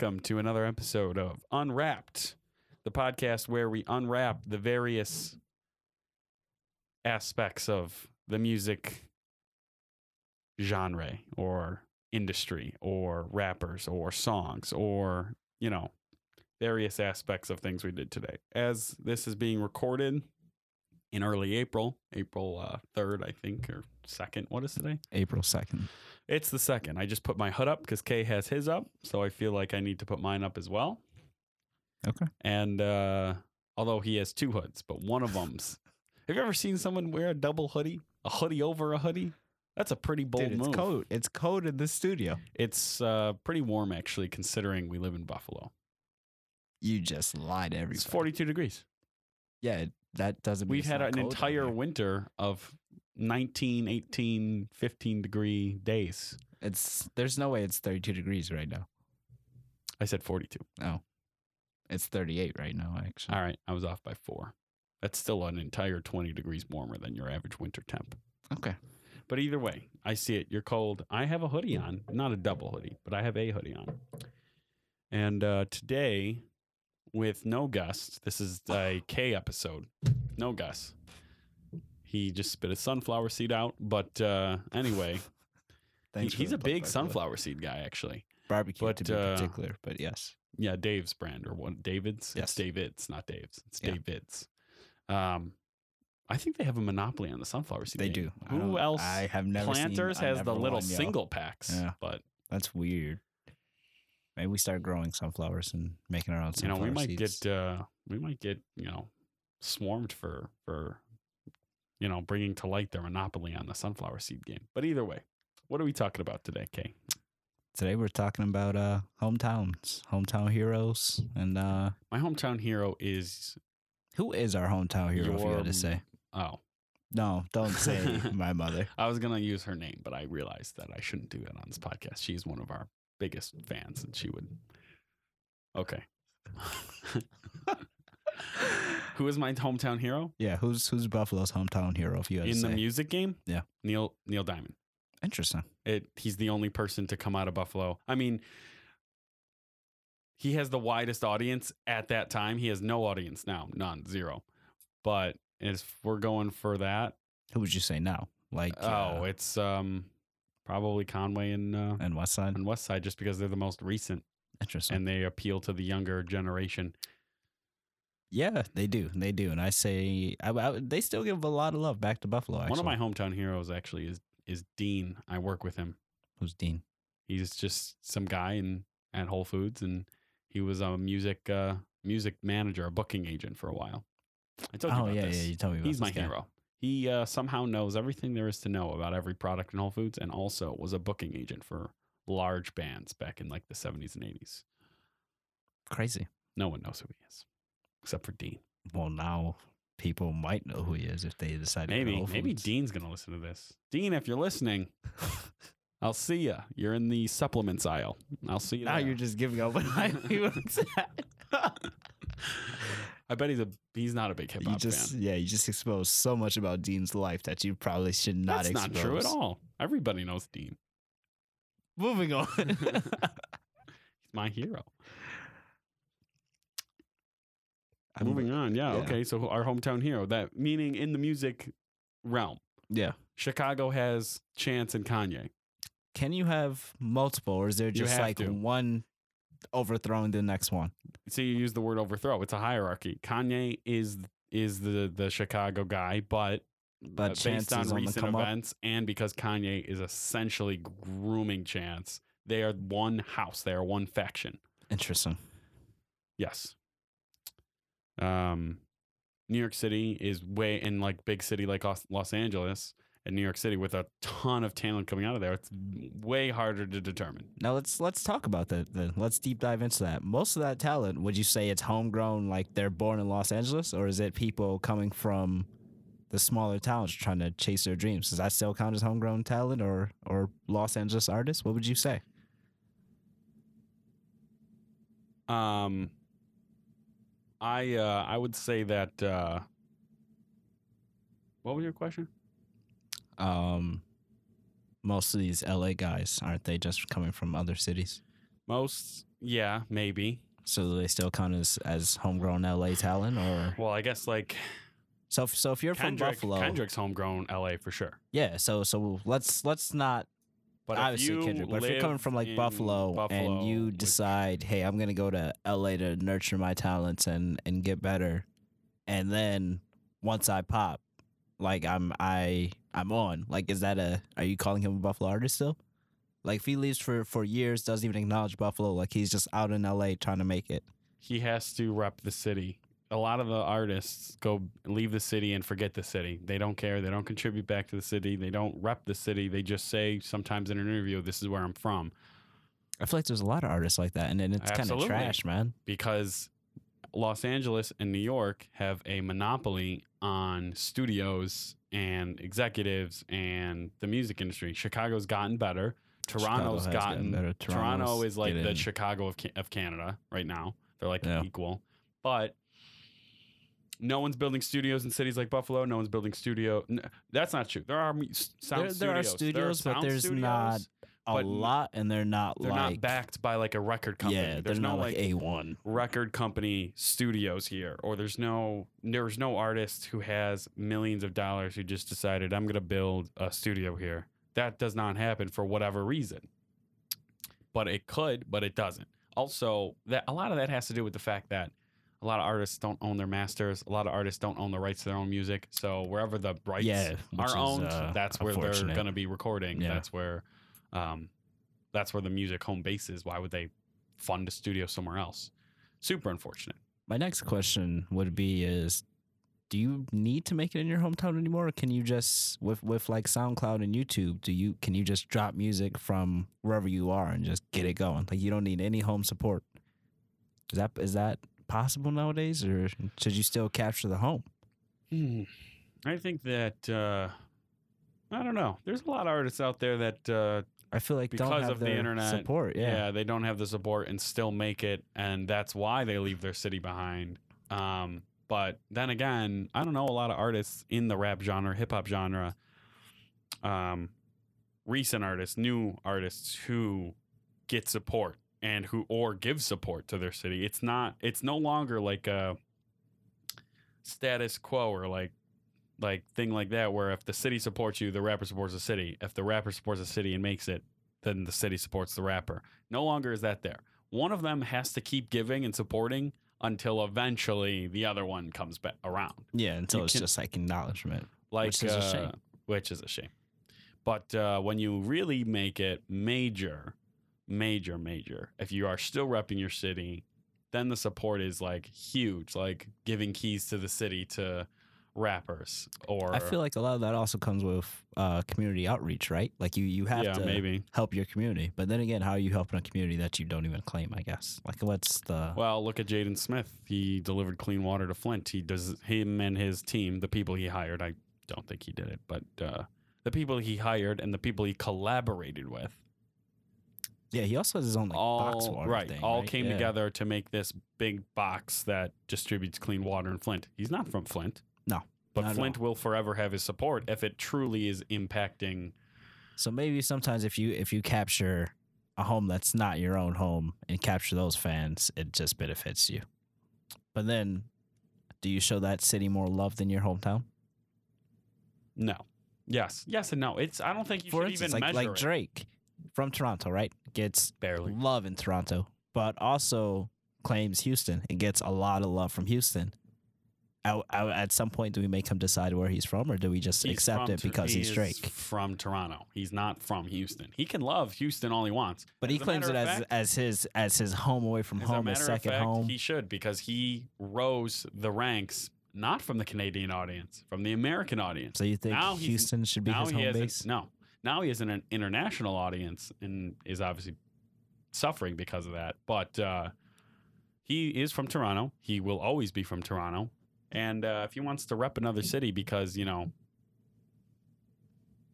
Welcome to another episode of Unwrapped, the podcast where we unwrap the various aspects of the music genre or industry or rappers or songs or, you know, various aspects of things we did today. As this is being recorded in early April, April uh, 3rd, I think, or 2nd. What is today? April 2nd. It's the second. I just put my hood up because Kay has his up, so I feel like I need to put mine up as well. Okay. And uh, although he has two hoods, but one of them's. have you ever seen someone wear a double hoodie, a hoodie over a hoodie? That's a pretty bold Dude, it's move. cold. It's cold in the studio. It's uh, pretty warm actually, considering we live in Buffalo. You just lied to everybody. It's 42 degrees. Yeah, that doesn't We've had an entire winter of 19, 18, 15 degree days. It's there's no way it's 32 degrees right now. I said 42. No. It's 38 right now actually. All right, I was off by four. That's still an entire 20 degrees warmer than your average winter temp. Okay. But either way, I see it. You're cold. I have a hoodie on, not a double hoodie, but I have a hoodie on. And uh, today, with no Gus, this is a K episode. No Gus. He just spit a sunflower seed out. But uh, anyway, he- he's a big plug, by the way. sunflower seed guy, actually. barbecue but, to be uh, particular, but yes. Yeah, Dave's brand or what? David's. Yes. It's David's, not Dave's. It's Yeah. David's. Um, I think they have a monopoly on the sunflower seed. They game. do. Who don't- else? I have never seen- Planters I has the little won, single packs, Yeah. but That's weird. Maybe we start growing sunflowers and making our own you know we might seeds. get uh, we might get you know swarmed for for you know bringing to light their monopoly on the sunflower seed game. But either way, what are we talking about today, Kay? Today we're talking about uh hometowns, hometown heroes, and uh My hometown hero is who is our hometown hero? if you Your had to say, oh no, don't say my mother. I was gonna use her name, but I realized that I shouldn't do that on this podcast. She's one of our biggest fans, and she would. Okay. Who is my hometown hero Yeah, who's who's Buffalo's hometown hero? If you had in to the say. music game? Yeah. Neil Neil Diamond. Interesting. It he's the only person to come out of Buffalo. I mean, he has the widest audience at that time. He has no audience now, none, zero. But if we're going for that, Who would you say now? Like oh, uh, it's um probably Conway and uh, and Westside. and Westside just because they're the most recent Interesting. and they appeal to the younger generation. Yeah, they do. They do. And I say I, I, they still give a lot of love back to Buffalo. Actually. One of my hometown heroes actually is is Dean. I work with him. who's Dean? He's just some guy in at Whole Foods, and he was a music uh, music manager, a booking agent for a while. I told you Oh about yeah, this. yeah. You told me about He's my guy. hero. He uh, somehow knows everything there is to know about every product in Whole Foods, and also was a booking agent for large bands back in like the seventies and eighties. Crazy. No one knows who he is, except for Dean. Well, now people might know who he is if they decide. to go to Maybe maybe Dean's gonna listen to this. Dean, if you're listening, I'll see you. You're in the supplements aisle. I'll see you. Now there. you're just giving up what he works at. I bet he's a he's not a big hip hop fan. yeah, you just exposed so much about Dean's life that you probably should not That's expose. not true at all. Everybody knows Dean. Moving on. He's my hero. I'm- Moving on. Yeah, yeah. Okay. So our hometown hero. That meaning in the music realm, Yeah. Chicago has Chance and Kanye. Can you have multiple, or is there just like to. one overthrowing the next one? See, you use the word overthrow. It's a hierarchy. Kanye is is the the Chicago guy, but But uh, based on is on the recent come up. events and because Kanye is essentially grooming Chance, they are one house. They are one faction. Interesting. Yes. Um, New York City is way in like big city like Los- Angeles and New York City with a ton of talent coming out of there. It's way harder to determine. Now let's let's talk about that. Then let's deep dive into that. Most of that talent, would you say it's homegrown, like they're born in Los Angeles, or is it people coming from the smaller towns trying to chase their dreams? Does that still count as homegrown talent, or or Los Angeles artists? What would you say? Um, I uh, I would say that. Uh, what was your question? Um, most of these LA guys aren't they just coming from other cities? Most yeah, maybe. So do they still count as as homegrown LA talent, or Well, I guess like so? So if you're from Buffalo, Kendrick's homegrown LA for sure. yeah. So so let's let's not But if obviously Kendrick, but if you're coming from like in Buffalo, and Buffalo, you decide, hey, I'm gonna go to LA to nurture my talents and and get better, and then once I pop, like I'm I I'm on. Like, is that a? Are you calling him a Buffalo artist still? Like, if he leaves for for years, doesn't even acknowledge Buffalo, like he's just out in LA trying to make it. he has to rep the city. A lot of the artists go leave the city and forget the city. They don't care. They don't contribute back to the city. They don't rep the city. They just say sometimes in an interview, "This is where I'm from," I feel like there's a lot of artists like that, and then it's kind of trash, man. because Los Angeles and New York have a monopoly on studios and executives and the music industry. Chicago's gotten better. Toronto's has gotten gotten better. Toronto is like the Chicago of of Canada right now. They're like Yeah. equal, but no one's building studios in cities like Buffalo. No one's building studio. n- that's not true. There are sound There- there are studios. studios, but there's studios, not A lot, and they're not They're like not backed by like a record company. yeah, there's they're no not like a one. record company studios here or there's no there's no artist who has millions of dollars who just decided I'm going to build a studio here. That does not happen for whatever reason. But it could, but it doesn't. Also, that a lot of that has to do with the fact that a lot of artists don't own their masters. A lot of artists don't own the rights to their own music. So wherever the rights Yeah, are is, owned, uh, that's where they're going to be recording. Yeah. That's where, um, that's where the music home base is. Why would they fund a studio somewhere else? Super unfortunate. My next question would be: Is do you need to make it in your hometown anymore? Or can you just with with like SoundCloud and YouTube? Do you can you just drop music from wherever you are and just get it going? Like you don't need any home support. Is that is that possible nowadays, or should you still capture the home? Hmm. I think that uh, I don't know. There's a lot of artists out there that uh, I feel like don't Because have of the internet, support. yeah. Yeah. they don't have the support and still make it, and that's why they leave their city behind. Um, but then again, I don't know a lot of artists in the rap genre, hip hop genre, um, recent artists, new artists who get support and who or give support to their city. It's not. It's no longer like a status quo or like like thing like that where if the city supports you, the rapper supports the city. If the rapper supports the city and makes it, then the city supports the rapper. No longer is that there. One of them has to keep giving and supporting until eventually the other one comes back around. Yeah, until You it's can- just like acknowledgement. Like Which is a uh, shame. Which is a shame. But uh, when you really make it major, major, major, if you are still repping your city, then the support is like huge, like giving keys to the city to rappers or I feel like a lot of that also comes with uh, community outreach, right? Like you you have yeah, to maybe. help your community, but then again, how are you helping a community that you don't even claim? I guess. Like what's the Well, look at Jaden Smith. He delivered clean water to Flint. He does him and his team, the people he hired. I don't think he did it, but uh, the people he hired and the people he collaborated with yeah? He also has his own like box all water right, thing, all right? came Yeah. together to make this big box that distributes clean water in Flint. He's not from Flint. No, But Flint will forever have his support if it truly is impacting. So maybe sometimes if you if you capture a home that's not your own home and capture those fans, it just benefits you. But then, do you show that city more love than your hometown? No. Yes. Yes and no. It's. I don't think you For should instance, even like measure like it. From Toronto, right? Gets Barely. love in Toronto, but also claims Houston and gets a lot of love from Houston. At, some point, do we make him decide where he's from, or do we just He's accept it because he's Drake? From Toronto. He's not from Houston. He can love Houston all he wants. But he As a claims it as fact- as his as his home away from home, his second fact, home. He should because he rose the ranks not from the Canadian audience, from the American audience. so you think now Houston should be his home base? no. Now he has an international audience and is obviously suffering because of that. But uh, he is from Toronto. He will always be from Toronto. And uh, if he wants to rep another city because you know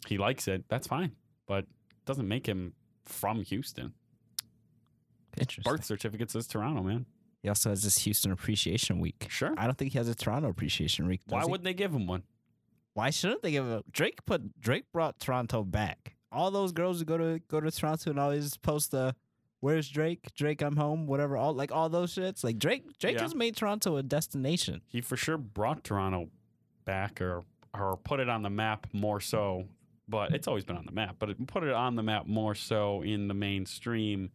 he likes it, that's fine. But it doesn't make him from Houston. Interesting. Birth certificate says Toronto, man. He also has this Houston Appreciation Week. Sure. I don't think he has a Toronto Appreciation Week. Why he? wouldn't they give him one? Why shouldn't they give a Drake? Put Drake brought Toronto back. All those girls who go to go to Toronto and always post the Where's Drake? Drake, I'm home. Whatever. All like all those shits. Like Drake. Drake Yeah. has made Toronto a destination. He for sure brought Toronto back or or put it on the map more so, but it's always been on the map, but it put it on the map more so in the mainstream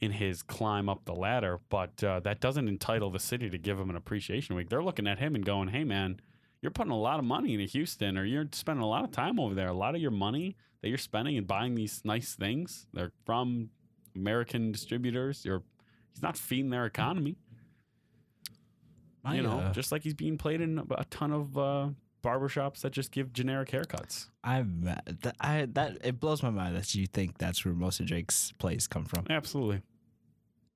in his climb up the ladder, but uh, that doesn't entitle the city to give him an appreciation week. They're looking at him and going, "Hey man, you're putting a lot of money into Houston or you're spending a lot of time over there. A lot of your money that you're spending and buying these nice things, they're from American distributors. You're he's not feeding their economy." My, you know, uh, just like he's being played in a ton of uh, barbershops that just give generic haircuts. I'm that I that it blows my mind that you think that's where most of Drake's plays come from. Absolutely.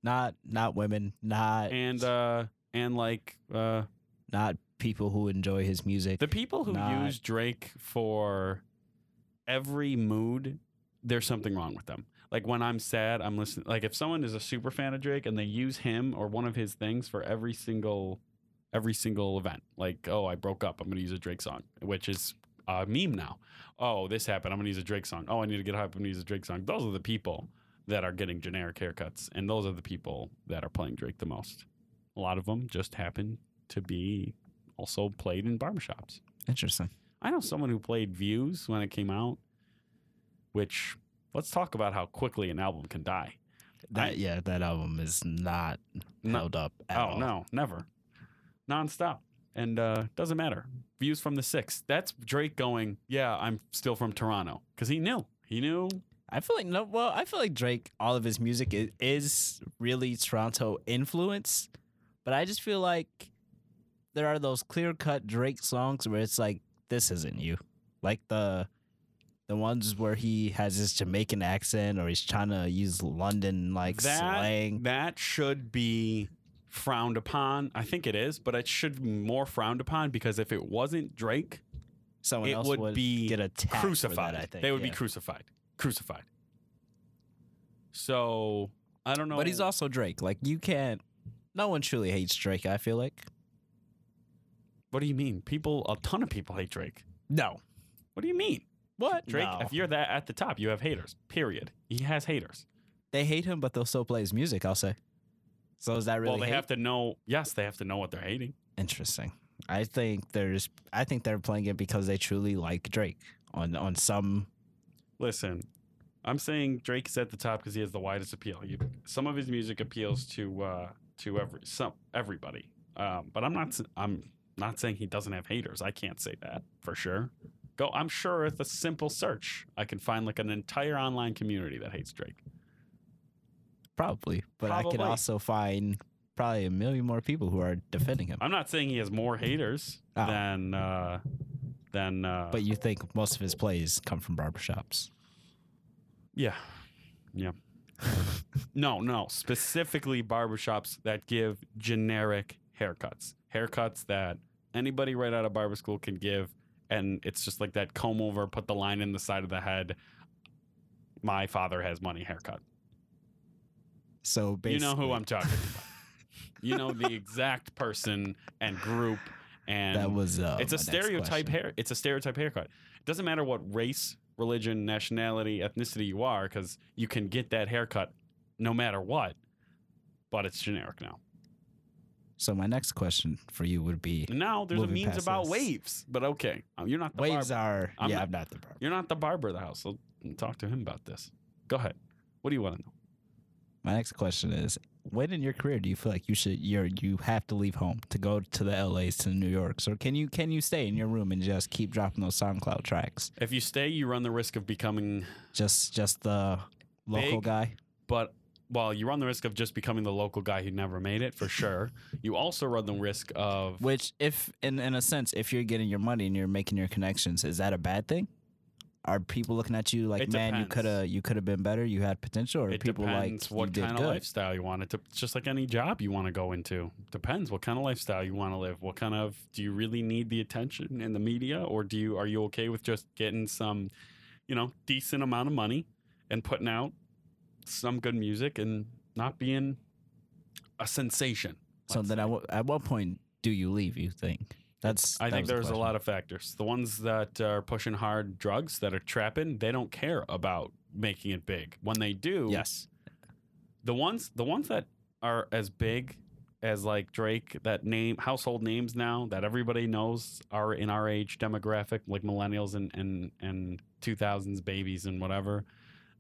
Not not women, not And uh and like uh not people who enjoy his music. the people who Not- use Drake for every mood, there's something wrong with them. Like when I'm sad, I'm listening like if someone is a super fan of Drake and they use him or one of his things for every single every single event. Like, oh, I broke up, I'm gonna use a Drake song, which is a meme now. Oh, this happened, I'm gonna use a Drake song. Oh, I need to get hype, I'm gonna use a Drake song. Those are the people that are getting generic haircuts, and those are the people that are playing Drake the most. A lot of them just happen to be also played in barbershops. Interesting. I know someone who played Views when it came out, which let's talk about how quickly an album can die. That I- yeah, that album is not No- held up at oh all. no, never, nonstop, and uh, doesn't matter. Views from the six. That's Drake going. Yeah, I'm still from Toronto because he knew. He knew. I feel like no. Well, I feel like Drake. All of his music is, is really Toronto influence, but I just feel like there are those clear cut Drake songs where it's like this isn't you, like the the ones where he has his Jamaican accent or he's trying to use London like that slang. that should be frowned upon. I think it is, but it should be more frowned upon because if it wasn't Drake, Someone it else would would be get attacked crucified. That, I think they would be crucified. Crucified. So I don't know. But he's also Drake. Like you can't. No one truly hates Drake. I feel like What do you mean? People, a ton of people hate Drake. no. What do you mean? What Drake, No. if you're that at the top, you have haters. Period. He has haters. They hate him, but they'll still play his music. I'll say. So is that really? well, they hate? have to know. Yes, they have to know what they're hating. Interesting. I think there's. I think they're playing it because they truly like Drake on on some. Listen, I'm saying Drake is at the top because he has the widest appeal. You, some of his music appeals to uh, to every some everybody. Um, but I'm not. s- I'm not saying he doesn't have haters. I can't say that for sure. Go. I'm sure with a simple search, I can find like an entire online community that hates Drake. Probably, but I can also find probably a million more people who are defending him. I'm not saying he has more haters Oh. than uh, than. Uh, But you think most of his plays come from barbershops? Yeah. Yeah. no, no. Specifically barbershops that give generic haircuts. Haircuts that anybody right out of barber school can give. And it's just like that comb over, put the line in the side of the head. My father has money haircut. So You know who I'm talking about. you know the exact person and group and That was. Uh, it's a stereotype hair. It's a stereotype haircut. It doesn't matter what race, religion, nationality, ethnicity you are, because you can get that haircut no matter what. But it's generic now. So my next question for you would be: now there's a memes about this. waves. But okay, uh, you're not the Waves barber. are. I'm yeah, not- I'm not the barber. You're not the barber of the house. So talk to him about this. Go ahead. What do you want to know? My next question is: When in your career do you feel like you should you're you have to leave home to go to the LAs to the New Yorks, or can you can you stay in your room and just keep dropping those SoundCloud tracks? If you stay, you run the risk of becoming. Just just the local Big. guy. But well, you run the risk of just becoming the local guy who never made it for sure. You also run the risk of Which, if in in a sense, if you're getting your money and you're making your connections, is that a bad thing? Are people looking at you like, It man, you depends. could have you could have been better, you had potential, or it people depends like what you did kind good? of lifestyle you want. It it's just like any job you want to go into. Depends what kind of lifestyle you want to live. What kind of do you really need the attention in the media, or do you are you okay with just getting some, you know, decent amount of money and putting out some good music and not being a sensation? So then, at what, at what point do you leave? You think that's? I think there's a lot of factors. The ones that are pushing hard drugs that are trapping, they don't care about making it big. When they do, yes. the ones the ones that are as big as like Drake that name household names now that everybody knows are in our age demographic like millennials and and and 2000s babies and whatever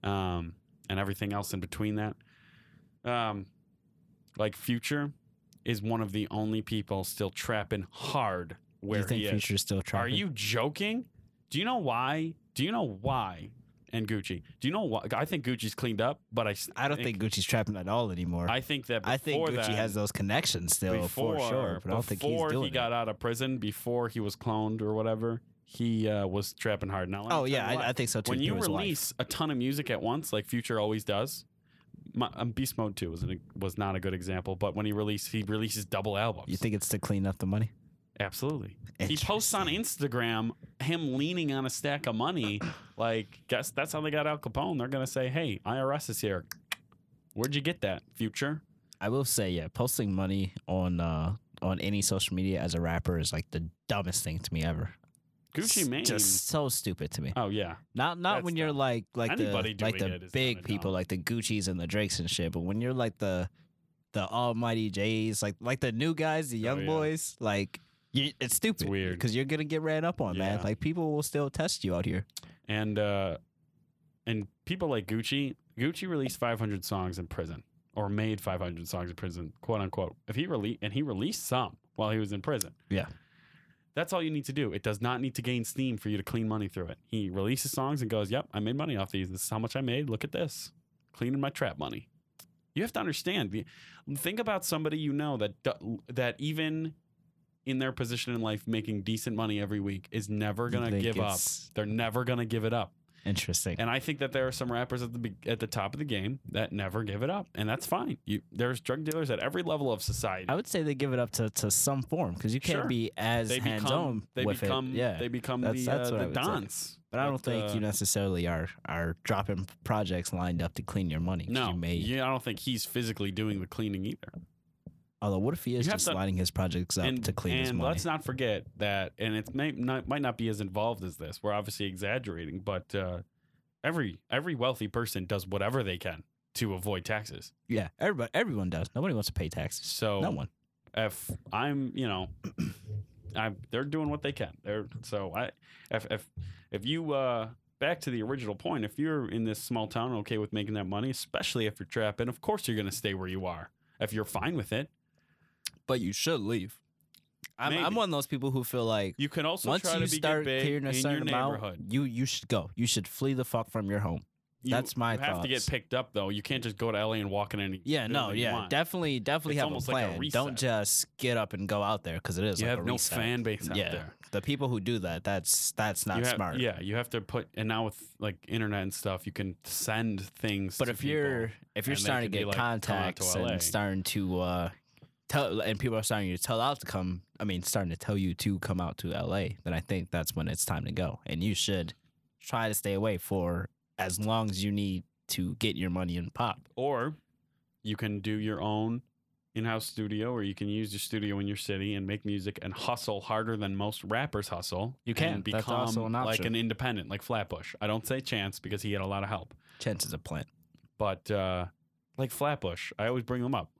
um and everything else in between that um like Future is one of the only people still trapping hard where you think he is. Future's still trying? Are you joking? Do you know why? Do you know why? And Gucci. Do you know why? I think Gucci's cleaned up, but I I don't think Gucci's trapping at all anymore. I think that. I think Gucci that, has those connections still before, for sure, but I don't think he's before doing he got out of prison, before he was cloned or whatever, he uh, was trapping hard. Now, let it. me Oh yeah, I, I think so too. when you through his wife. release a ton of music at once, like Future always does. My, um, Beast Mode Two was an, was not a good example, but when he released, he releases double albums. you think it's to clean up the money? Absolutely. He posts on Instagram him leaning on a stack of money. Like, guess that's how they got Al Capone. They're gonna say, "Hey, IRS is here. Where'd you get that, future?" I will say, yeah, posting money on uh on any social media as a rapper is like the dumbest thing to me ever. Gucci It's Mane. just so stupid to me. oh yeah, Not not That's when you're like like the like the big people like the Gucci's and the Drakes and shit, but when you're like the the almighty Jays, like like the new guys, the young Oh, yeah. boys, like you, it's stupid. weird. because you're gonna get ran up on, man. Like people will still test you out here. and uh, and people like Gucci. Gucci released 500 songs in prison, or made 500 songs in prison, quote unquote. If he released and he released some while he was in prison. Yeah. That's all you need to do. It does not need to gain steam for you to clean money through it. He releases songs and goes, "Yep, I made money off these. This is how much I made. Look at this, cleaning my trap money." You have to understand. Think about somebody you know that that even in their position in life, making decent money every week, is never gonna give up. They're never gonna give it up. Interesting. And I think that there are some rappers at the at the top of the game that never give it up, and that's fine. You there's drug dealers at every level of society. I would say they give it up to, to some form because you can't Sure. be as they hands become on they with become it. Yeah, they become That's- the that's uh, the would say. but I don't But, think uh, you necessarily are are dropping projects lined up to clean your money. No, you may. yeah, I don't think he's physically doing the cleaning either. Although, what if he is just to- lining his projects up and to clean his money? And let's not forget that, and it may not, might not be as involved as this. We're obviously exaggerating, but uh, every every wealthy person does whatever they can to avoid taxes. yeah, everybody, everyone does. Nobody wants to pay taxes. So No one. if I'm, you know, I'm, they're doing what they can. They're so I, if if if you uh, back to the original point, if you're in this small town, okay with making that money, especially if you're trapping, of course you're going to stay where you are. If you're fine with it, But you should leave. I'm, I'm one of those people who feel like you can also once try you to be start big clearing a in your certain amount, neighborhood. you you should go. You should flee the fuck from your home. You, That's my You have to get thoughts. picked up though. You can't just go to LA and walk in any. Yeah, no, building you yeah, want. definitely, definitely It's have a almost like a plan. Don't just get up and go out there because it is. You like have a no reset. fan base out yeah, there. the people who do that, that's that's not You have- smart. Yeah, you have to put and now with like internet and stuff, you can send things. But to if people. you're if you're and they starting to be get like, "Come out to contacts LA." and starting to uh tell and people are starting to tell out to come I mean starting to tell you to come out to LA, then I think that's when it's time to go. And you should try to stay away for as long as you need to get your money in pop. or you can do your own in-house studio, or you can use your studio in your city and make music and hustle harder than most rappers hustle. You can. and become an like an independent, like Flatbush. I don't say Chance because he had a lot of help, chance is a plant. but uh, like Flatbush, I always bring them up.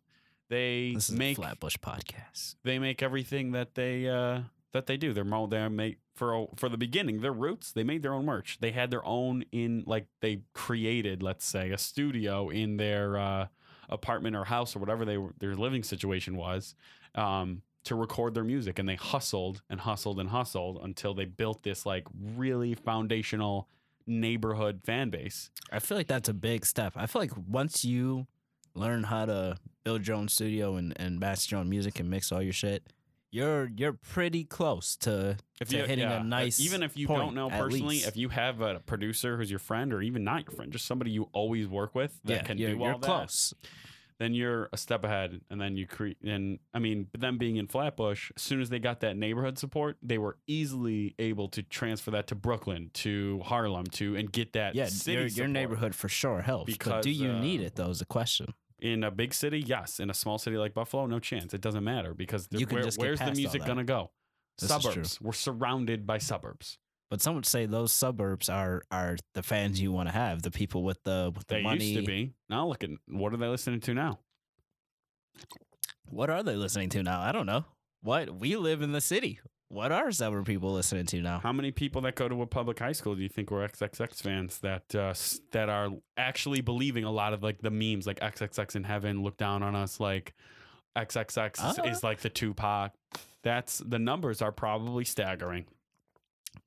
They This is make Flatbush podcast. they make everything that they uh that they do. They're mo- they make for for the beginning. Their roots. They made their own merch. They had their own in like they created, let's say, a studio in their uh, apartment or house or whatever they were, their living situation was. Um, to record their music and they hustled and hustled and hustled until they built this like really foundational neighborhood fan base. I feel like that's a big step. I feel like once you learn how to build your own studio and, and master your own music and mix all your shit, you're you're pretty close to If to you hitting yeah, a nice even if you point, don't know personally, if you have a producer who's your friend or even not your friend, just somebody you always work with that yeah, can you're, do all you're that, close. then you're a step ahead. And then you create. And I mean, them being in Flatbush, as soon as they got that neighborhood support, they were easily able to transfer that to Brooklyn, to Harlem, to and get that Yeah, your, your neighborhood for sure helps. but do you need uh, it though? Is the question. In a big city, yes. In a small city like Buffalo, no chance. It doesn't matter because the- You can where, just get where's the past all music that. gonna go? This is true. suburbs. We're surrounded by suburbs. But some would say those suburbs are are the fans you want to have, the people with the with the They money. used to be. Now look at what are they listening to now? What are they listening to now? I don't know. What we live in the city. What are suburb people listening to now? How many people that go to a public high school do you think were XXX fans that uh, that are actually believing a lot of like the memes like XXX in heaven look down on us like XXX is, Ah. is like the Tupac. That's the numbers are probably staggering.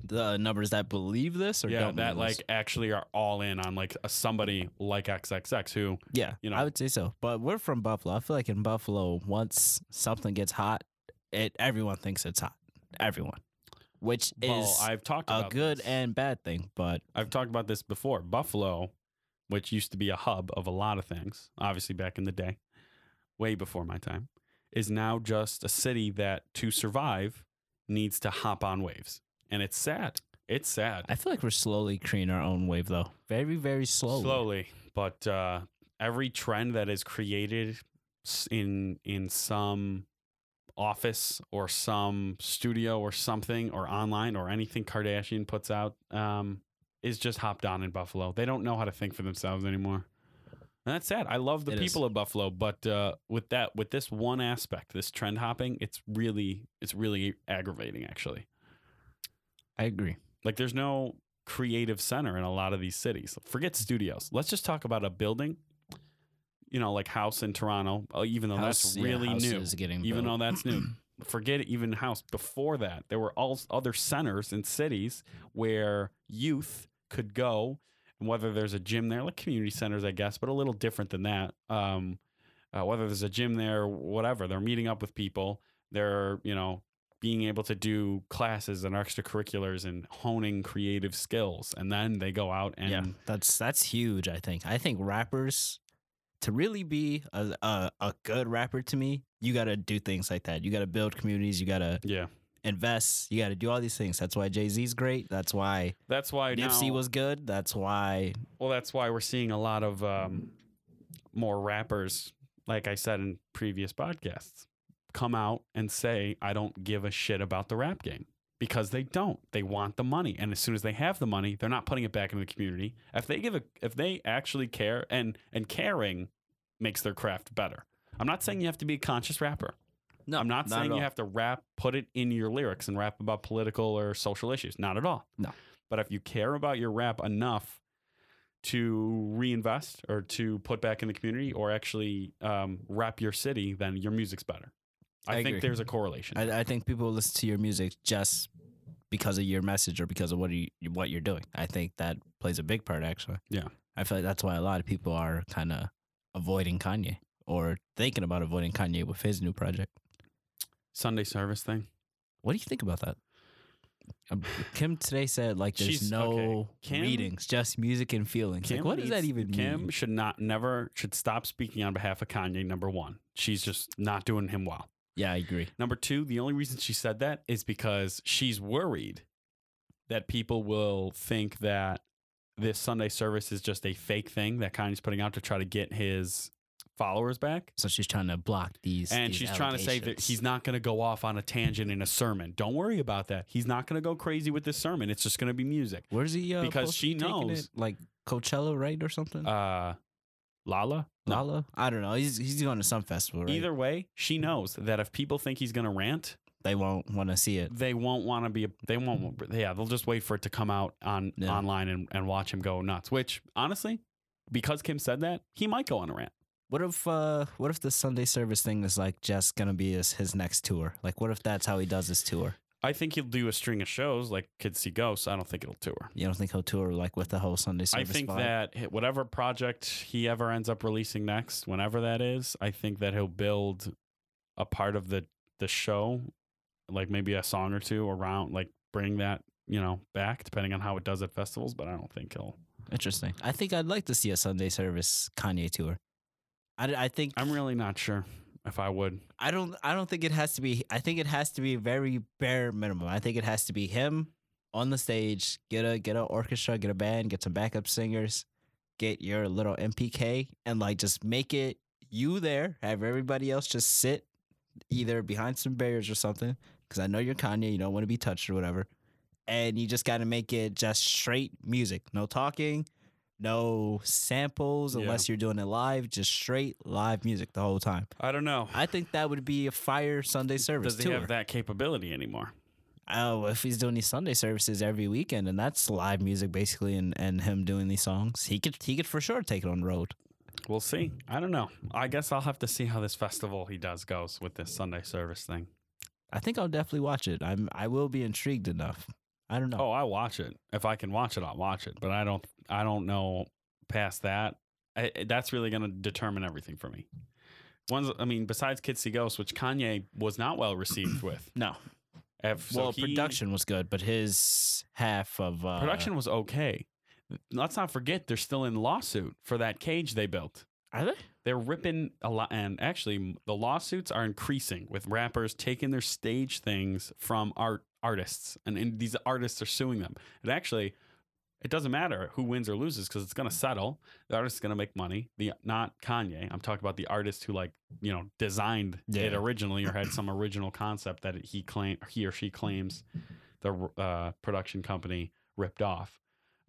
The numbers that believe this or yeah, don't that believe this? like actually are all in on like a, somebody like XXX who yeah, you know. I would say so. But we're from Buffalo. I feel like in Buffalo, once something gets hot, it everyone thinks it's hot. Everyone, which well, is I've talked a about good this. and bad thing. But I've talked about this before. Buffalo, which used to be a hub of a lot of things, obviously back in the day, way before my time, is now just a city that to survive needs to hop on waves. And it's sad. It's sad. I feel like we're slowly creating our own wave, though. Very, very slowly. Slowly. But uh, every trend that is created s- in in some office or some studio or something or online or anything Kardashian puts out um, is just hopped on in Buffalo. They don't know how to think for themselves anymore. And that's sad. I love the It is. people of Buffalo, but uh, with that, with this one aspect, this trend hopping, it's really, it's really aggravating. Actually, I agree. like there's no creative center in a lot of these cities. Forget studios. Let's just talk about a building. You know, like House in Toronto. Even though House- that's yeah, really House new. Even built. though that's new. Forget even House. Before that, there were all other centers in cities where youth could go, and whether there's a gym there, like community centers, I guess, but a little different than that. Um, uh, whether there's a gym there, whatever, they're meeting up with people. They're you know being able to do classes and extracurriculars and honing creative skills, and then they go out and yeah, that's that's huge. I think. I think rappers to really be a a, a good rapper to me, you got to do things like that. You got to build communities. You got to yeah. invest. You got to do all these things. That's why Jay Z's great. That's why That's why Nipsey now, was good. That's why Well, that's why we're seeing a lot of um, more rappers, like I said in previous podcasts, come out and say, I don't give a shit about the rap game. Because they don't. They want the money. And as soon as they have the money, they're not putting it back into the community. If they give a if they actually care and and caring makes their craft better. I'm not saying you have to be a conscious rapper. no. I'm not, at saying you have to rap, put it in your lyrics and rap about political or social issues. Not at all. No. But if you care about your rap enough to reinvest or to put back in the community or actually um, rap your city, then your music's better. I, I think agree. there's a correlation. I, I think people listen to your music just because of your message or because of what you what you're doing. I think that plays a big part actually. Yeah. I feel like that's why a lot of people are kind of avoiding Kanye or thinking about avoiding Kanye with his new project. Sunday service thing. What do you think about that? Um, Kim today said like there's She's- no okay. Kim- readings, just music and feelings. like, what does that even Kim mean? Kim should not never should stop speaking on behalf of Kanye. Number one, she's just not doing him well. Yeah, I agree. Number two, the only reason she said that is because she's worried that people will think that this Sunday service is just a fake thing that Kanye's putting out to try to get his followers back. So she's trying to block these, And these she's trying to say that he's not going to go off on a tangent in a sermon. Don't worry about that. He's not going to go crazy with this sermon. It's just going to be music. Where's he? Uh, because she knows- it? like Coachella, right, or something. Uh, Lala? No. Lala? I don't know. He's he's going to some festival, right? Either way, she knows that if people think he's going to rant, they won't want to see it. they won't want to be they won't yeah they'll just wait for it to come out on Yeah. online and, and watch him go nuts which honestly because kim said that he might go on a rant What if uh what if the Sunday service thing is like just gonna be his, his next tour? Like what if that's how he does his tour? I think he'll do a string of shows like kids see ghosts i don't think it'll tour You don't think he'll tour like with the whole Sunday Service? i service? think vibe? that whatever project he ever ends up releasing next whenever that is i think that he'll build a part of the the show like maybe a song or two around like bring that you know back depending on how it does at festivals but i don't think he'll interesting. I think I'd like to see a Sunday service Kanye tour. I, I think i'm really not sure if i would I don't I don't think it has to be I think it has to be very bare minimum. I think it has to be him on the stage, get a get a orchestra, get a band, get some backup singers, get your little MPK and like just make it you there, have everybody else just sit either behind some barriers or something cuz I know you're Kanye, you don't want to be touched or whatever. and you just got to make it just straight music, no talking, no samples Yeah. unless you're doing it live, just straight live music the whole time. I don't know. I think that would be a fire Sunday service Does he tour. have that capability anymore? Oh, if he's doing these Sunday services every weekend and that's live music basically, and, and him doing these songs, he could he could for sure take it on the road. We'll see. I don't know. I guess I'll have to see how this festival he does goes with this Sunday service thing. I think I'll definitely watch it. I'm I will be intrigued enough. I don't know. Oh, I watch it. If I can watch it, I'll watch it. But I don't. I don't know past that. I, that's really going to determine everything for me. Ones. I mean, besides Kids See Ghosts, which Kanye was not well received with. No. If, so well, he- production was good, but his half of uh, production was okay. Let's not forget they're still in lawsuit for that cage they built. Are they? They're ripping a lot, and actually, the lawsuits are increasing with rappers taking their stage things from art artists, and, and these artists are suing them. And actually, it doesn't matter who wins or loses because it's going to settle. The artist is going to make money. The not Kanye. I'm talking about the artist who like you know designed it originally or had some original concept that he claim he or she claims the uh, production company ripped off.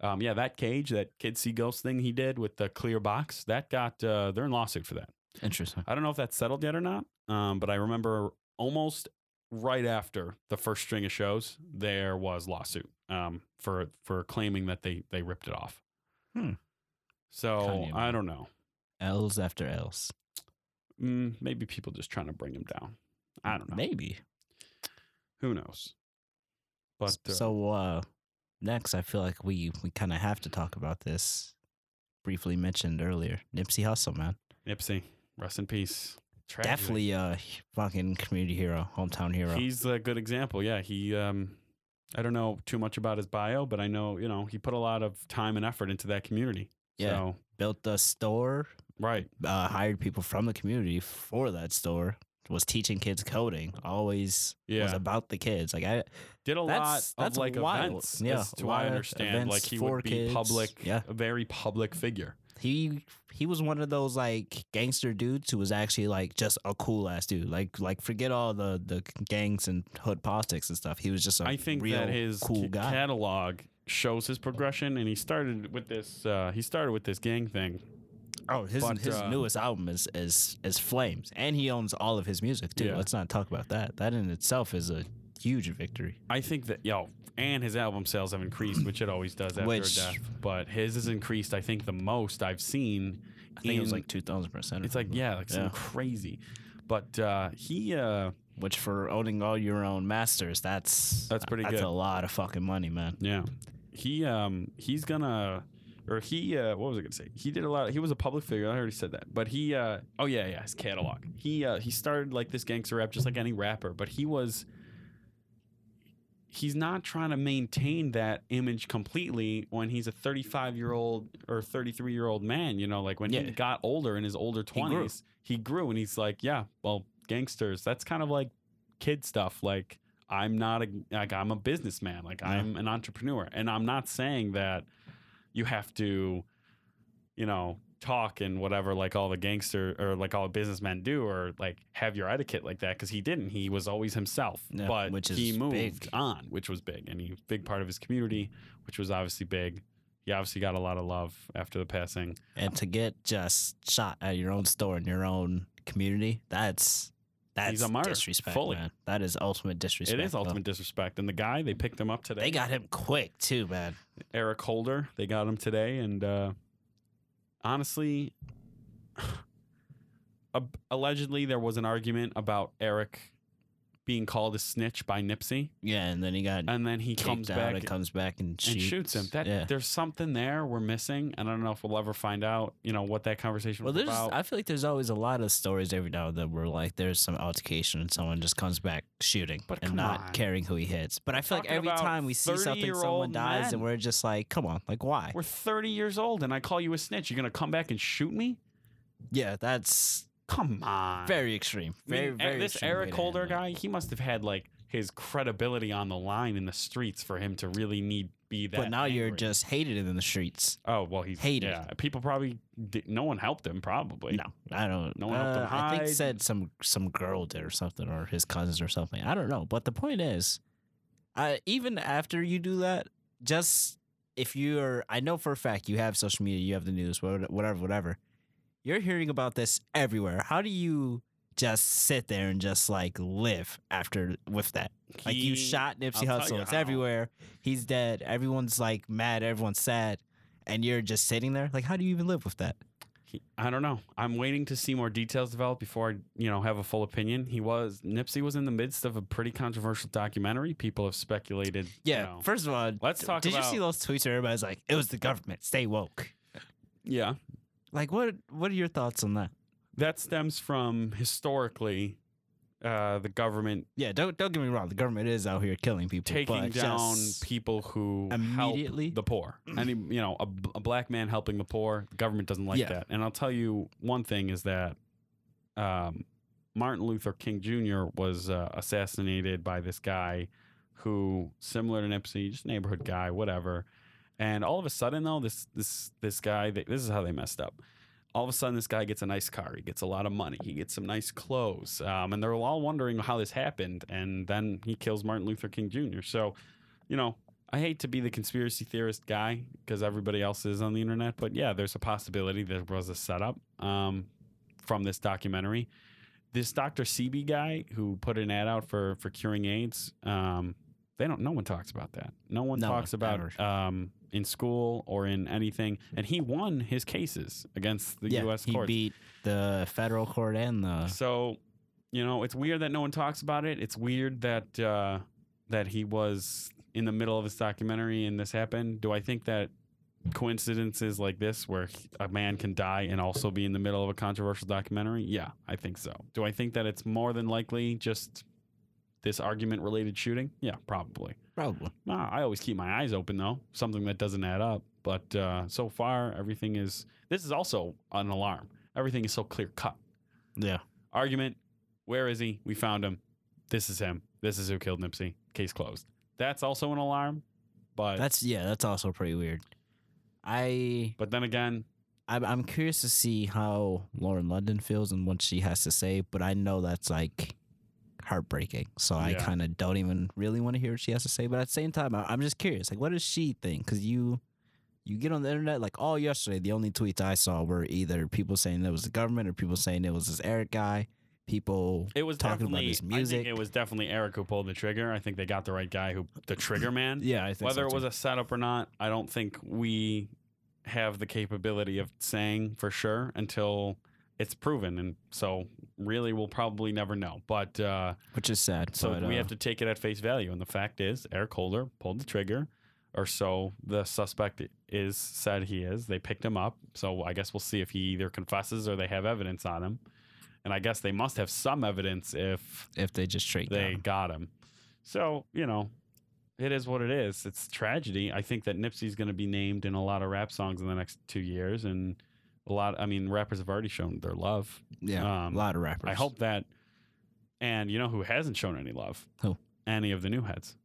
Um, yeah, that cage, that Kids See Ghosts thing he did with the clear box, that got uh, they're in lawsuit for that. Interesting. I don't know if that's settled yet or not, um, but I remember almost right after the first string of shows, there was lawsuit um, for for claiming that they they ripped it off. Hmm. So I don't know. L's after L's. Mm, maybe people just trying to bring him down. I don't know. Maybe. Who knows? But uh, so uh next I feel like we we kind of have to talk about this briefly mentioned earlier. Nipsey Hussle, man. Nipsey, rest in peace. Tragedy. Definitely a fucking community hero, hometown hero. He's a good example. Yeah, he. Um, I don't know too much about his bio, but I know you know he put a lot of time and effort into that community. Yeah. So, Built a store, right. uh, hired people from the community for that store. Was teaching kids coding. Always was about the kids. Like I, Did a That's- lot of that's like wild. events. Yeah, to I understand. Like he would be kids. public. Yeah. A very public figure. he he was one of those like gangster dudes who was actually like just a cool ass dude. Like like forget all the the gangs and hood politics and stuff. He was just a I think real that his cool ca- guy. catalog shows his progression, and he started with this. Uh, he started with this gang thing. oh, his but, his uh, newest album is is is Flames, and he owns all of his music too. Yeah. Let's not talk about that. That in itself is a huge victory. I think that yo, and his album sales have increased, which it always does after Which- a death. But his has increased. I think the most I've seen. I think it was in- like two thousand percent. It's like yeah, like something crazy. But uh, he, uh, which for owning all your own masters, that's That's pretty that's good. a lot of fucking money, man. yeah, he, um, he's gonna, or he, uh, what was I gonna say? He did a lot. He was a public figure. I already said that. But he, uh, oh yeah, yeah, his catalog. He, uh, he started like this gangster rap, just like any rapper. But he was. He's not trying to maintain that image completely when he's a 35 year old or 33 year old man. You know, like when Yeah. he got older in his older He grew. 20s, he grew and he's like, yeah, well, gangsters. That's kind of like kid stuff. Like I'm not a like I'm a businessman. Like Yeah. I'm an entrepreneur, and I'm not saying that you have to, you know, talk and whatever like all the gangster or like all businessmen do, or like have your etiquette like that because he didn't. He was always himself, Yeah, but which he moved big. on, which was big, and he big part of his community, which was obviously big. He obviously got a lot of love after the passing. and to get just shot at your own store in your own community, that's that's He's a martyr, disrespect, fully. man. That is ultimate disrespect. it is though. ultimate disrespect, and the guy they picked him up today. They got him quick too, man. Eric Holder. They got him today, and uh, honestly, allegedly there was an argument about Eric being called a snitch by Nipsey, Yeah, and then he got and then he comes out back and comes back and and shoots, shoots him. That yeah. there's something there we're missing, and I don't know if we'll ever find out. You know what that conversation Well, was there's. about. I feel like there's always a lot of stories every now and then where like there's some altercation and someone just comes back shooting But and not on. caring who he hits. But I feel like every time we see something, someone dies, and we're just like, come on, like why? we're 30 years old, and I call you a snitch. You're gonna come back and shoot me? Yeah, that's Come on. very extreme. I mean, Very, very. this Eric Holder guy, he must have had like his credibility on the line in the streets for him to really need be that. But now you're just hated in the streets. oh well, he's hated. Yeah, people probably di- no one helped him probably. No, I don't. No one helped him uh, I think said some some girl did or something, or his cousins or something. I don't know. But the point is, I even after you do that, just if you're, I know for a fact you have social media, you have the news, wha- whatever, whatever. You're hearing about this everywhere. How do you just sit there and just like live after with that? Like you shot Nipsey Hussle, it's everywhere. He's dead. Everyone's like mad. Everyone's sad, and you're just sitting there. Like, how do you even live with that? He, I don't know. I'm waiting to see more details develop before I, you know, have a full opinion. He was Nipsey was in the midst of a pretty controversial documentary. People have speculated. you Yeah. know- First of all, Let's talk Did you see those tweets where everybody's like, "It was the government. Stay woke." yeah. Like, what? What are your thoughts on that? That stems from historically, uh, the government Yeah, don't don't get me wrong. The government is out here killing people, taking but down just- people who immediately? help the poor. Any you know, a, a black man helping the poor, the government doesn't like Yeah. that. And I'll tell you one thing is that um, Martin Luther King Jr. was uh, assassinated by this guy who, similar to Nipsey, just neighborhood guy, whatever. And all of a sudden, though, this this this guy, they, this is how they messed up. All of a sudden, this guy gets a nice car. He gets a lot of money. He gets some nice clothes. Um, and they're all wondering how this happened. And then he kills Martin Luther King Jr. So, you know, I hate to be the conspiracy theorist guy because everybody else is on the internet. But yeah, there's a possibility there was a setup um, from this documentary. This Dr. Sebi guy who put an ad out for for curing AIDS, um, they don't. No one talks about that. No one No talks one, about ever. um, in school or in anything. And he won his cases against the yeah, U.S. he courts. beat the federal court and the So, you know, it's weird that no one talks about it. It's weird that uh, that he was in the middle of this documentary and this happened. Do I think that coincidences like this, where a man can die and also be in the middle of a controversial documentary? Yeah, I think so. Do I think that it's more than likely just this argument related shooting? Yeah, probably. probably. Nah, I always keep my eyes open though. Something that doesn't add up. But uh, so far, everything is. This is also an alarm. Everything is so clear cut Yeah, argument. Where is he? We found him. This is him. This is who killed Nipsey. Case closed. That's also an alarm. But that's yeah, that's also pretty weird. I but then again, I'm, I'm curious to see how Lauren London feels and what she has to say, but I know that's like heartbreaking. So I Yeah. kind of don't even really want to hear what she has to say. But at the same time, I, I'm just curious, like, what does she think? Because you you get on the internet, like all yesterday, the only tweets I saw were either people saying it was the government or people saying it was this Eric guy. People it was talking about his I music. think it was definitely Eric who pulled the trigger. I think they got the right guy who the trigger man. yeah, I think Whether so it was a setup or not, I don't think we have the capability of saying for sure until it's proven. And so really we'll probably never know. But uh which is sad. So but, we uh, have to take it at face value. And the fact is, Eric Holder pulled the trigger, or so the suspect is said he is. They picked him up. So I guess we'll see if he either confesses or they have evidence on him. And I guess they must have some evidence if if they just straight they down. got him. So, you know, it is what it is. It's tragedy. I think that Nipsey's going to be named in a lot of rap songs in the next two years. And a lot, I mean, rappers have already shown their love. Yeah, um, a lot of rappers. I hope that. And you know who hasn't shown any love? Who? Any of the new heads.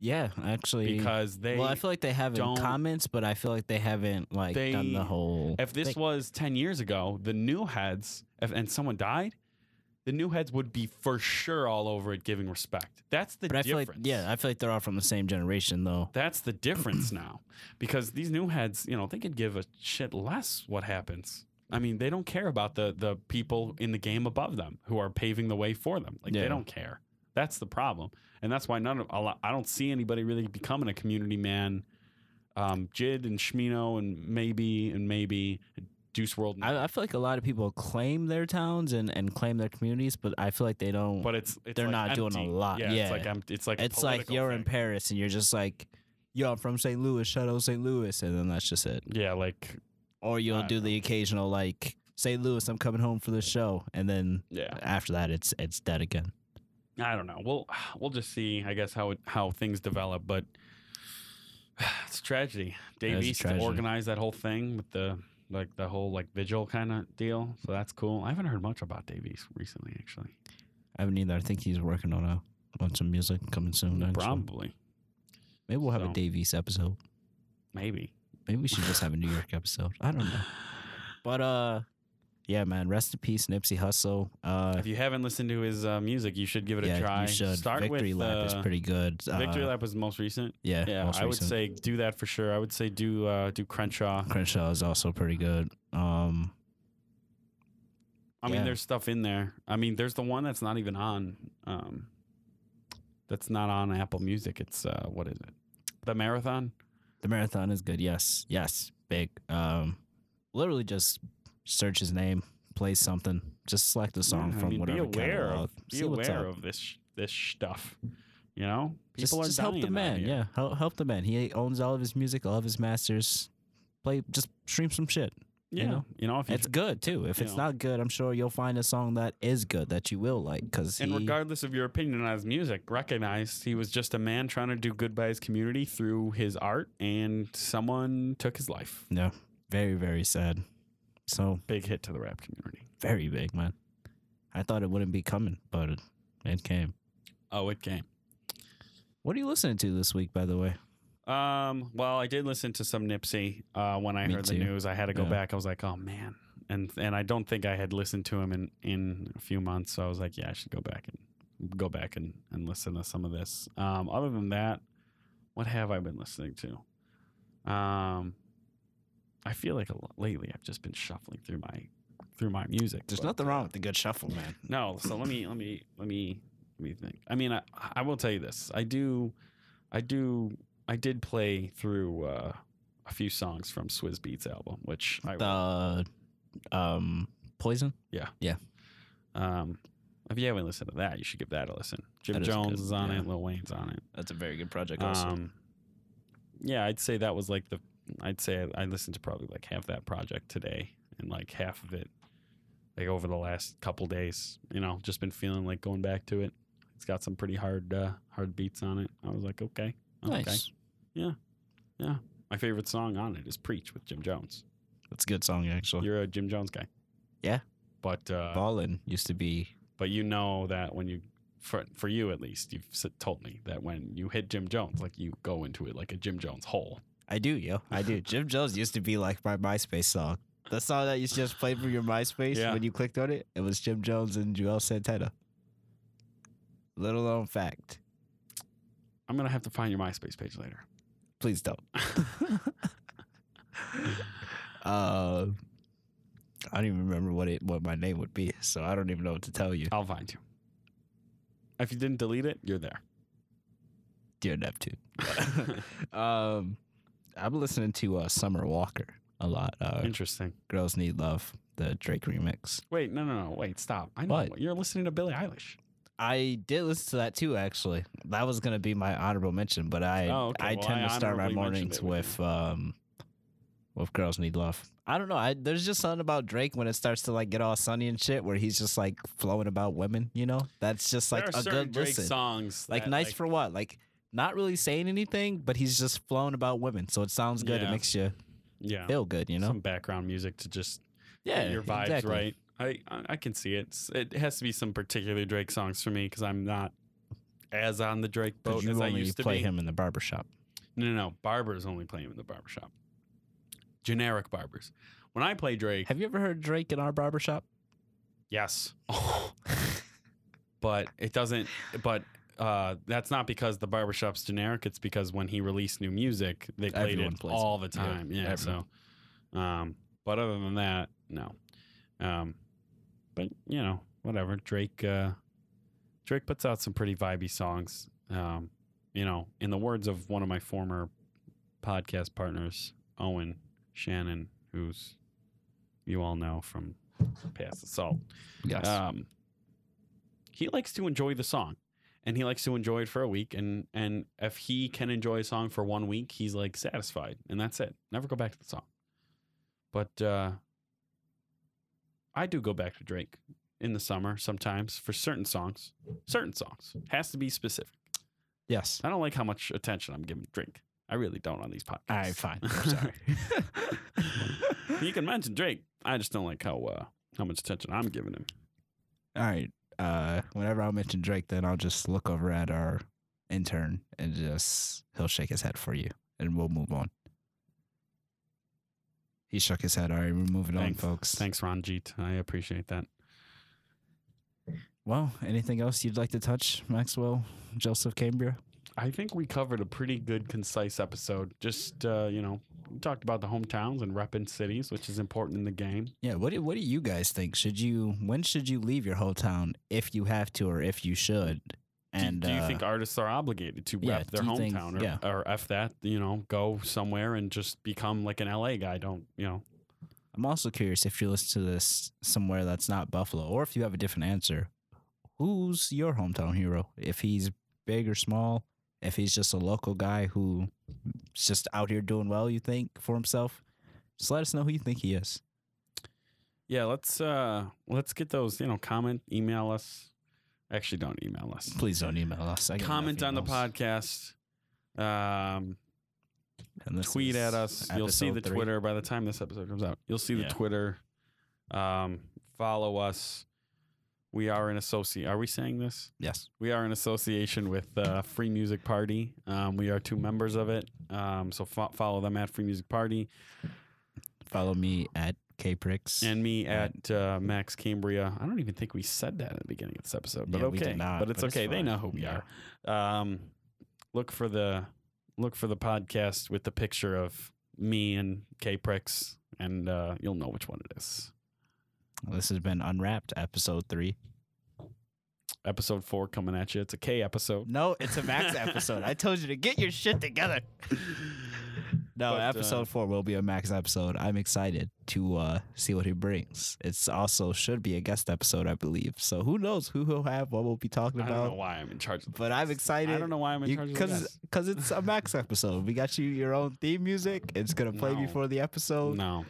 Yeah, actually, Because they. well, I feel like they have comments, but I feel like they haven't like done the whole. if this thing. was 10 years ago, the new heads, if, and someone died, the new heads would be for sure all over it giving respect. That's the but I feel difference. like yeah, I feel like they're all from the same generation though. That's the difference now. Because these new heads, you know, they could give a shit less what happens. I mean, they don't care about the the people in the game above them who are paving the way for them. Like Yeah. they don't care. That's the problem, and that's why none of I don't see anybody really becoming a community man. Um, Jid and Smino and maybe and maybe Juice WRLD, I, I feel like a lot of people claim their towns and, and claim their communities, but I feel like they don't. but it's, it's they're like not doing a lot. Yeah, Yeah. it's like empty. It's like it's like you're in. Paris and you're just like, yo, I'm from St. Louis, shout out St. Louis, and then that's just it. yeah, like Or you'll do the occasional like St. Louis, I'm coming home for the show, and then yeah. after that, it's it's dead again. I don't know. We'll we'll just see. I guess how it, how things develop, but it's a tragedy. Dave East tragedy. organized that whole thing with the like the whole like vigil kind of deal, so that's cool. I haven't heard much about Dave East recently, actually. I haven't either. I think he's working on a on some music coming soon. actually. Probably, Maybe we'll have So. a Dave East episode. maybe. Maybe we should just have a New York episode. I don't know. But uh yeah, man. Rest in peace, Nipsey Hussle. Uh, If you haven't listened to his uh, music, you should give it yeah, a try. you should. Start Victory with Lap is uh, pretty good. Victory Uh, Lap was the most recent. Yeah, Yeah, I would say do that for sure. I would say do uh, do Crenshaw. Crenshaw is also pretty good. Um, I mean, Yeah. there's stuff in there. I mean, there's the one that's not even on. Um, that's not on Apple Music. It's uh, what is it? The Marathon. the marathon is good. Yes, yes, big. Um, literally just search his name, play something, just select a song Yeah, I from mean, whatever Be aware catalog. of be aware of this sh- this stuff. You know, Just, people just are help the man. here. Yeah, help, help the man. He owns all of his music, all of his masters. Play, just stream some shit. yeah. know? You know, if you It's good too. If it's know. not good, I'm sure you'll find a song that is good that you will like. Because And regardless of your opinion on his music, recognize he was just a man trying to do good by his community through his art, and someone took his life. no, very very sad. So Big hit to the rap community. very big, man. I thought it wouldn't be coming, but it, it came. Oh, it came. What are you listening to this week, by the way? Um, well, I did listen to some Nipsey uh, when I Me heard too. the news. I had to go Yeah. back. I was like, oh man, and and I don't think I had listened to him in in a few months. So I was like, yeah, I should go back and go back and and listen to some of this. Um, other than that, what have I been listening to? Um, I feel like a lot, lately I've just been shuffling through my through my music. There's but, nothing uh, wrong with the good shuffle, man. no, so let me let me let me let me think. I mean, I I will tell you this. I do, I do, I did play through uh, a few songs from Swizz Beatz album, which I The um poison. Yeah, yeah. Um. If you haven't listened to that, you should give that a listen. Jim That is Jones good, is on yeah. it. Lil Wayne's on it. That's a very good project. Um, yeah, I'd say that was like the. I'd say I listened to probably like half that project today, and like half of it, like over the last couple days. You know, just been feeling like going back to it. It's got some pretty hard, uh, hard beats on it. I was like, okay, okay. nice. Yeah, yeah. My favorite song on it is "Preach" with Jim Jones. That's a good song, actually. You're a Jim Jones guy. Yeah. but uh, Ballin used to be. but you know that when you. For, for you at least, you've told me that when you hit Jim Jones, like you go into it like a Jim Jones hole. I do, yo. I do. Jim Jones used to be like my MySpace song. The song that you just played from your MySpace Yeah. when you clicked on it, it was Jim Jones and Juelz Santana. Little known fact. I'm gonna have to find your MySpace page later. Please don't. uh, I don't even remember what it what my name would be, so I don't even know what to tell you. I'll find you. If you didn't delete it, you're there. Dear Neptune. um, I'm listening to uh, Summer Walker a lot. Uh, Interesting. Girls Need Love, the Drake remix. Wait, no, no, no. Wait, stop. I know What? you're listening to Billie Eilish. I did listen to that too, actually. That was gonna be my honorable mention, but I Oh, okay. I Well, tend I to start my mornings it with um with Girls Need Love. I don't know. I there's just something about Drake when it starts to like get all sunny and shit, where he's just like flowing about women. You know, that's just like a good Drake listen. songs. Like that, nice for what? Like not really saying anything, but he's just flowing about women, so it sounds good. Yeah. It makes you yeah, feel good. You know? some background music to just yeah, get your vibes exactly. right. I, I I can see it. It's, it has to be some particular Drake songs for me because I'm not as on the Drake boat you as I only used to play him in the barbershop. No, no, no. Barbers only play him in the barbershop. Generic barbers. When I play Drake, Have you ever heard Drake in our barbershop? yes. but it doesn't but uh, that's not because the barbershop's generic. It's because when he released new music, they played Everyone it plays all the time. Yeah. so, um, but other than that, no. Um, but you know, whatever. Drake, uh, Drake puts out some pretty vibey songs. Um, you know, in the words of one of my former podcast partners, Owen Shannon, who's you all know from Past Assault. Yes. Um, he likes to enjoy the song, and he likes to enjoy it for a week. And and if he can enjoy a song for one week, he's like satisfied, and that's it. Never go back to the song. But uh, I do go back to Drake in the summer sometimes for certain songs. Certain songs has to be specific. yes. I don't like how much attention I'm giving Drake. I really don't on these podcasts. All right, fine. I'm sorry. you can mention Drake. I just don't like how uh, how much attention I'm giving him. All right. Uh, whenever I mention Drake, then I'll just look over at our intern and just he'll shake his head for you, and we'll move on. He shook his head. All right, we're moving on, folks. Thanks, Ranjit. I appreciate that. Well, anything else you'd like to touch, Maxwell, Joseph Cambria? I think we covered a pretty good, concise episode. Just uh, you know, we talked about the hometowns and repping cities, which is important in the game. Yeah. What do What do you guys think? Should you? When should you leave your hometown if you have to, or if you should? Do- And do, you uh, think artists are obligated to yeah, rep their do you think- hometown, or, yeah. or f that? You know, go somewhere and just become like an LA guy. Don't you know? I'm also curious if you listen to this somewhere that's not Buffalo, or if you have a different answer. Who's your hometown hero? If he's big or small, if he's just a local guy who's just out here doing well, you think for himself, just let us know who you think he is. Yeah, let's uh let's get those. You know, comment, email us. Actually, don't email us. Please don't email us. I Comment on the podcast. Um, And tweet at us. You'll see the three. Twitter by the time this episode comes out. You'll see the Yeah. Twitter. Um, follow us. We are in associate. Are we saying this? Yes. We are in association with uh, Free Music Party. Um, we are two members of it. Um, so fo- follow them at Free Music Party Follow me at kpricks. and me at uh, Max Cambria. I don't even think we said that at the beginning of this episode, but Yeah, we okay. did not, but it's but it's okay. they know who we Yeah. are. Um, look for the look for the podcast with the picture of me and K Pricks, and uh, you'll know which one it is. This has been Unwrapped, episode three. Episode four coming at you. It's a K episode. No, it's a Max episode. I told you to get your shit together. No, But, uh, episode four will be a Max episode. I'm excited to uh, see what he brings. It's also should be a guest episode, I believe. So who knows who he'll have, what we'll be talking I don't know about. why I'm in charge. Of the But I'm excited. I don't know why I'm in charge of the because because it's a Max episode. We got you your own theme music. It's gonna play No. before the episode. No,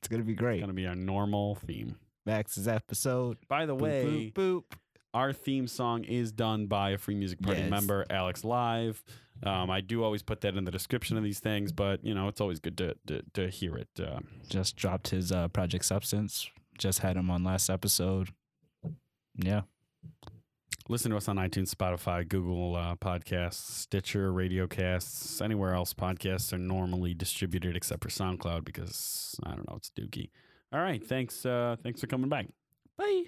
It's gonna be great. it's gonna be our normal theme. Max's episode. By the Boop, way, boop, boop. our theme song is done by a Free Music Party it's- member, Alex Live. Um, I do always put that in the description of these things, but you know it's always good to to, to hear it. Uh, just dropped his uh, Project Substance. Just had him on last episode. Yeah. Listen to us on iTunes, Spotify, Google uh, Podcasts, Stitcher, Radio Casts, anywhere else podcasts are normally distributed except for SoundCloud because I don't know it's dookie. All right, thanks. Uh, thanks for coming back. Bye.